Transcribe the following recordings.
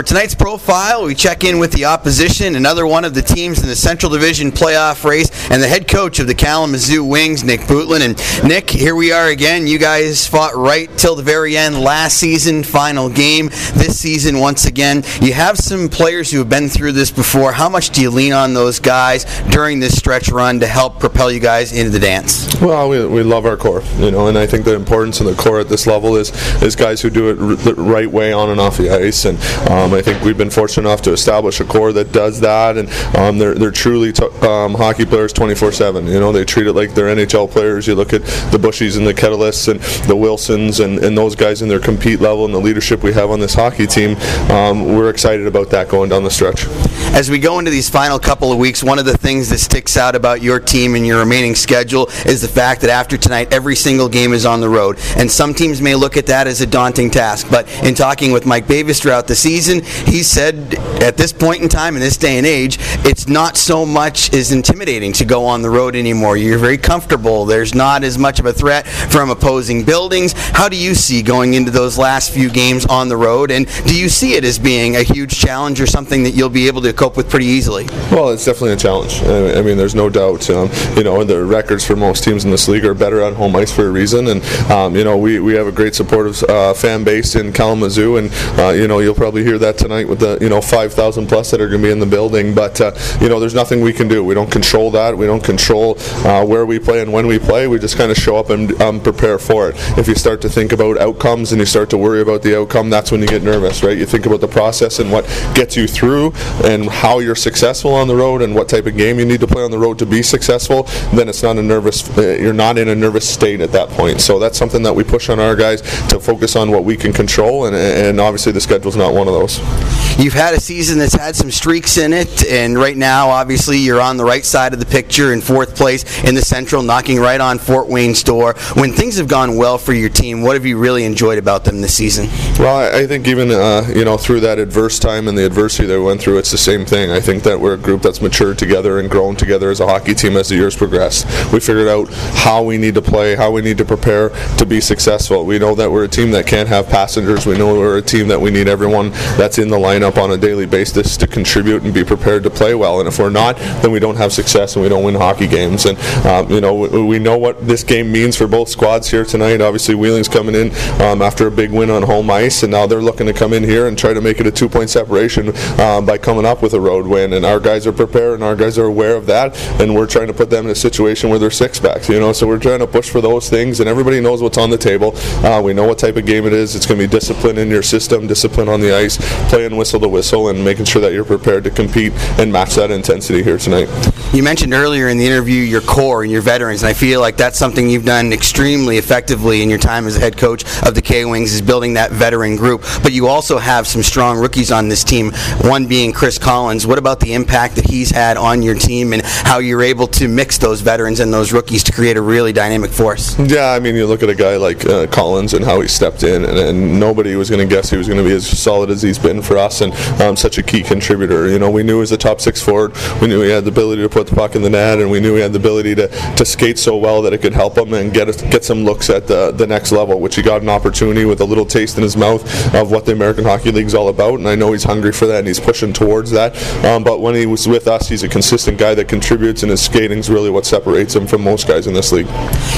For tonight's profile, we check in with the opposition, another one of the teams in the Central Division playoff race, and the head coach of the Kalamazoo Wings, Nick Bootland. And Nick, here we are again. You guys fought right till the very end last season, final game this season once again. You have some players who have been through this before. How much do you lean on those guys during this stretch run to help propel you guys into the dance? Well, we, we love our core, you know, and I think the importance of the core at this level is is guys who do it the right way on and off the ice, and um, I think we've been fortunate enough to establish a core that does that, and um, they're they're truly t- um, hockey players 24/7. You know, they treat it like they're NHL players. You look at the Bushies and the Kettlelists and the Wilsons and, and those guys in their compete level and the leadership we have on this hockey team. Um, we're excited about that going down the stretch. As we go into these final couple of weeks, one of the things that sticks out about your team and your remaining schedule is the fact that after tonight, every single game is on the road. And some teams may look at that as a daunting task. But in talking with Mike Bavis throughout the season, he said at this point in time, in this day and age, it's not so much as intimidating to go on the road anymore. You're very comfortable. There's not as much of a threat from opposing buildings. How do you see going into those last few games on the road? And do you see it as being a huge challenge or something that you'll be able to cope with pretty easily? Well, it's definitely a challenge. I I mean, there's no doubt. Um, you know, the records for most teams in this league are better on home ice for a reason, and um, you know, we, we have a great supportive uh, fan base in Kalamazoo, and uh, you know, you'll probably hear that tonight with the you know 5,000 plus that are going to be in the building. But uh, you know, there's nothing we can do. We don't control that. We don't control uh, where we play and when we play. We just kind of show up and um, prepare for it. If you start to think about outcomes and you start to worry about the outcome, that's when you get nervous, right? You think about the process and what gets you through, and how you're successful on the road, and what type of game you need to play on the road to be successful. Then it's not a nervous. Uh, you're not in a nervous state at that point. So that's something that we push on our guys to focus on what we can control, and, and obviously the schedule's not one of those. Bills. You've had a season that's had some streaks in it, and right now, obviously, you're on the right side of the picture in fourth place in the Central, knocking right on Fort Wayne's door. When things have gone well for your team, what have you really enjoyed about them this season? Well, I, think even uh, you know through that adverse time and the adversity we went through, it's the same thing. I think that we're a group that's matured together and grown together as a hockey team as the years progressed. We figured out how we need to play, how we need to prepare to be successful. We know that we're a team that can't have passengers. We know we're a team that we need everyone that's in the lineup on a daily basis to contribute and be prepared to play well. And if we're not, then we don't have success and we don't win hockey games. And um, you know we, we know what this game means for both squads here tonight. Obviously, Wheeling's coming in um, after a big win on home ice, and now they're looking to come in here and try to make it a two-point separation um, by coming up with a road win. And our guys are prepared, and our guys are aware of that, and we're trying to put them in a situation where they're six-backs. You know, so we're trying to push for those things, and everybody knows what's on the table. Uh, we know what type of game it is. It's going to be discipline in your system, discipline on the ice, playing whistle to whistle, and making sure that you're prepared to compete and match that intensity here tonight. You mentioned earlier in the interview your core and your veterans, and I feel like that's something you've done extremely effectively in your time as a head coach of the K Wings is building that veteran group. But you also have some strong rookies on this team, one being Chris Collins. What about the impact that he's had on your team and how you're able to mix those veterans and those rookies to create a really dynamic force? Yeah, I mean, you look at a guy like uh, Collins and how he stepped in, and, and nobody was going to guess he was going to be as solid as he's been for us, and um, such a key contributor. You know, we knew he was a top six forward. We knew he had the ability to put the puck in the net, and we knew he had the ability to, to skate so well that it could help him and get get some looks at the the next level. Which he got an opportunity with a little taste in his mouth of what the American Hockey League's all about, and I know he's hungry for that, and he's pushing towards that. Um, but when he was with us, he's a consistent guy that contributes, and his skating's really what separates him from most guys in this league.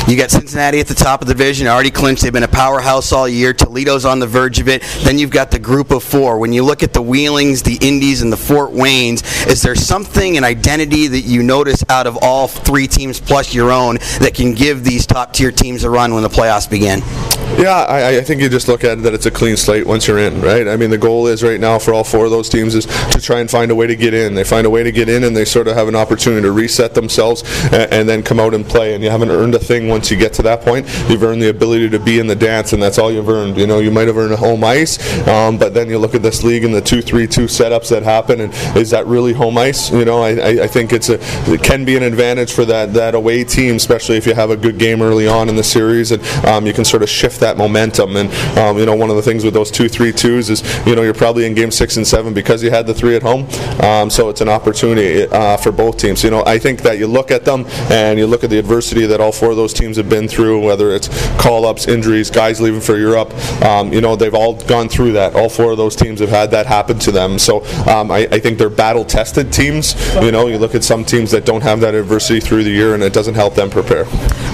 You got Cincinnati at the top of the division, already clinched. They've been a powerhouse all year. Toledo's on the verge of it. Then you've got the group of four. When you look at the Wheelings, the Indies, and the Fort Waynes, is there something, an identity that you notice out of all three teams plus your own that can give these top tier teams a run when the playoffs begin? Yeah, I, I think you just look at it that it's a clean slate once you're in, right? I mean, the goal is right now for all four of those teams is to try and find a way to get in. They find a way to get in, and they sort of have an opportunity to reset themselves and, and then come out and play. And you haven't earned a thing once you get to that point. You've earned the ability to be in the dance, and that's all you've earned. You know, you might have earned a home ice, um, but then you look at this league and the two-three-two setups that happen, and is that really home ice? You know, I, I, think it's a it can be an advantage for that that away team, especially if you have a good game early on in the series, and um, you can sort of shift that momentum. And um, you know, one of the things with those two three twos is you know you're probably in game six and seven because you had the three at home. Um, so it's an opportunity uh, for both teams. You know, I think that you look at them and you look at the adversity that all four of those teams have been through, whether it's call ups, injuries, guys leaving for Europe. Um, you know, they've all gone through that. All four of those teams have had that happen to them. So um, I, I think they're battle tested teams. You know, you look at some teams that don't have that adversity through the year and it doesn't help them prepare.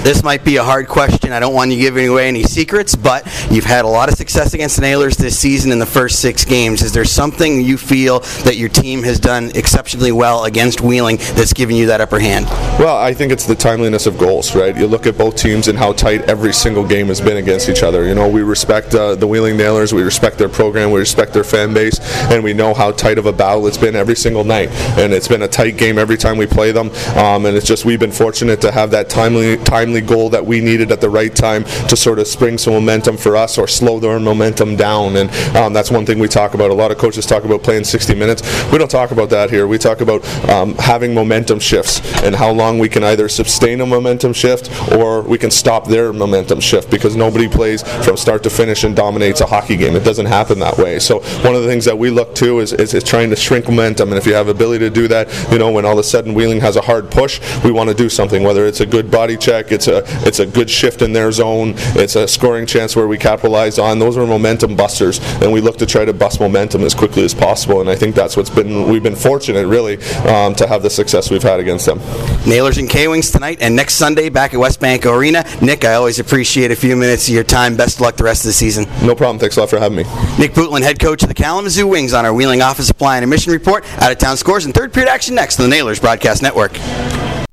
This might be a hard question. I don't want you giving away any secrets, but you've had a lot of success against the Nailers this season in the first six games. Is there something you feel that your team has done exceptionally well against Wheeling that's given you that upper hand? Well, I think it's the timeliness of goals, right? You look at both teams and how tight every single game has been against each other. You know, we respect uh, the Wheeling Nailers, we respect their program, we respect their fan base, and we know how tight of a battle it's been every single night. And it's been a tight game every time we play them. Um, and it's just we've been fortunate to have that timely, timely goal that we needed at the right time to sort of spring some momentum for us or slow their momentum down. And um, that's one thing we talk about. A lot of coaches talk about playing 60 minutes. We don't talk about that here. We talk about um, having momentum shifts and how long we can either sustain a momentum shift or we can stop their momentum shift because nobody plays from start to finish and dominates a hockey game. It doesn't happen that way. So one of the things that we look to is, is, is trying to shrink momentum. And if you have ability to do that, you know, when all of a sudden Wheeling has a hard push, we want to do something. Whether it's a good body check, it's a it's a good shift in their zone, it's a scoring chance where we capitalize on. Those are momentum busters, and we look to try to bust momentum as quickly as possible. And I think that's what's been we've been fortunate really um, to have the success we've had against them. Nailers and K-Wings tonight and next Sunday back at WesBanco Arena. Nick, I always appreciate a few minutes of your time. Best of luck the rest of the season. No problem. Thanks a lot for having me. Nick Bootland, head coach of the Kalamazoo Wings, on our Wheeling Office Supply and Emission Report. Out of town scores and third period action next on the Nailers Broadcast Network.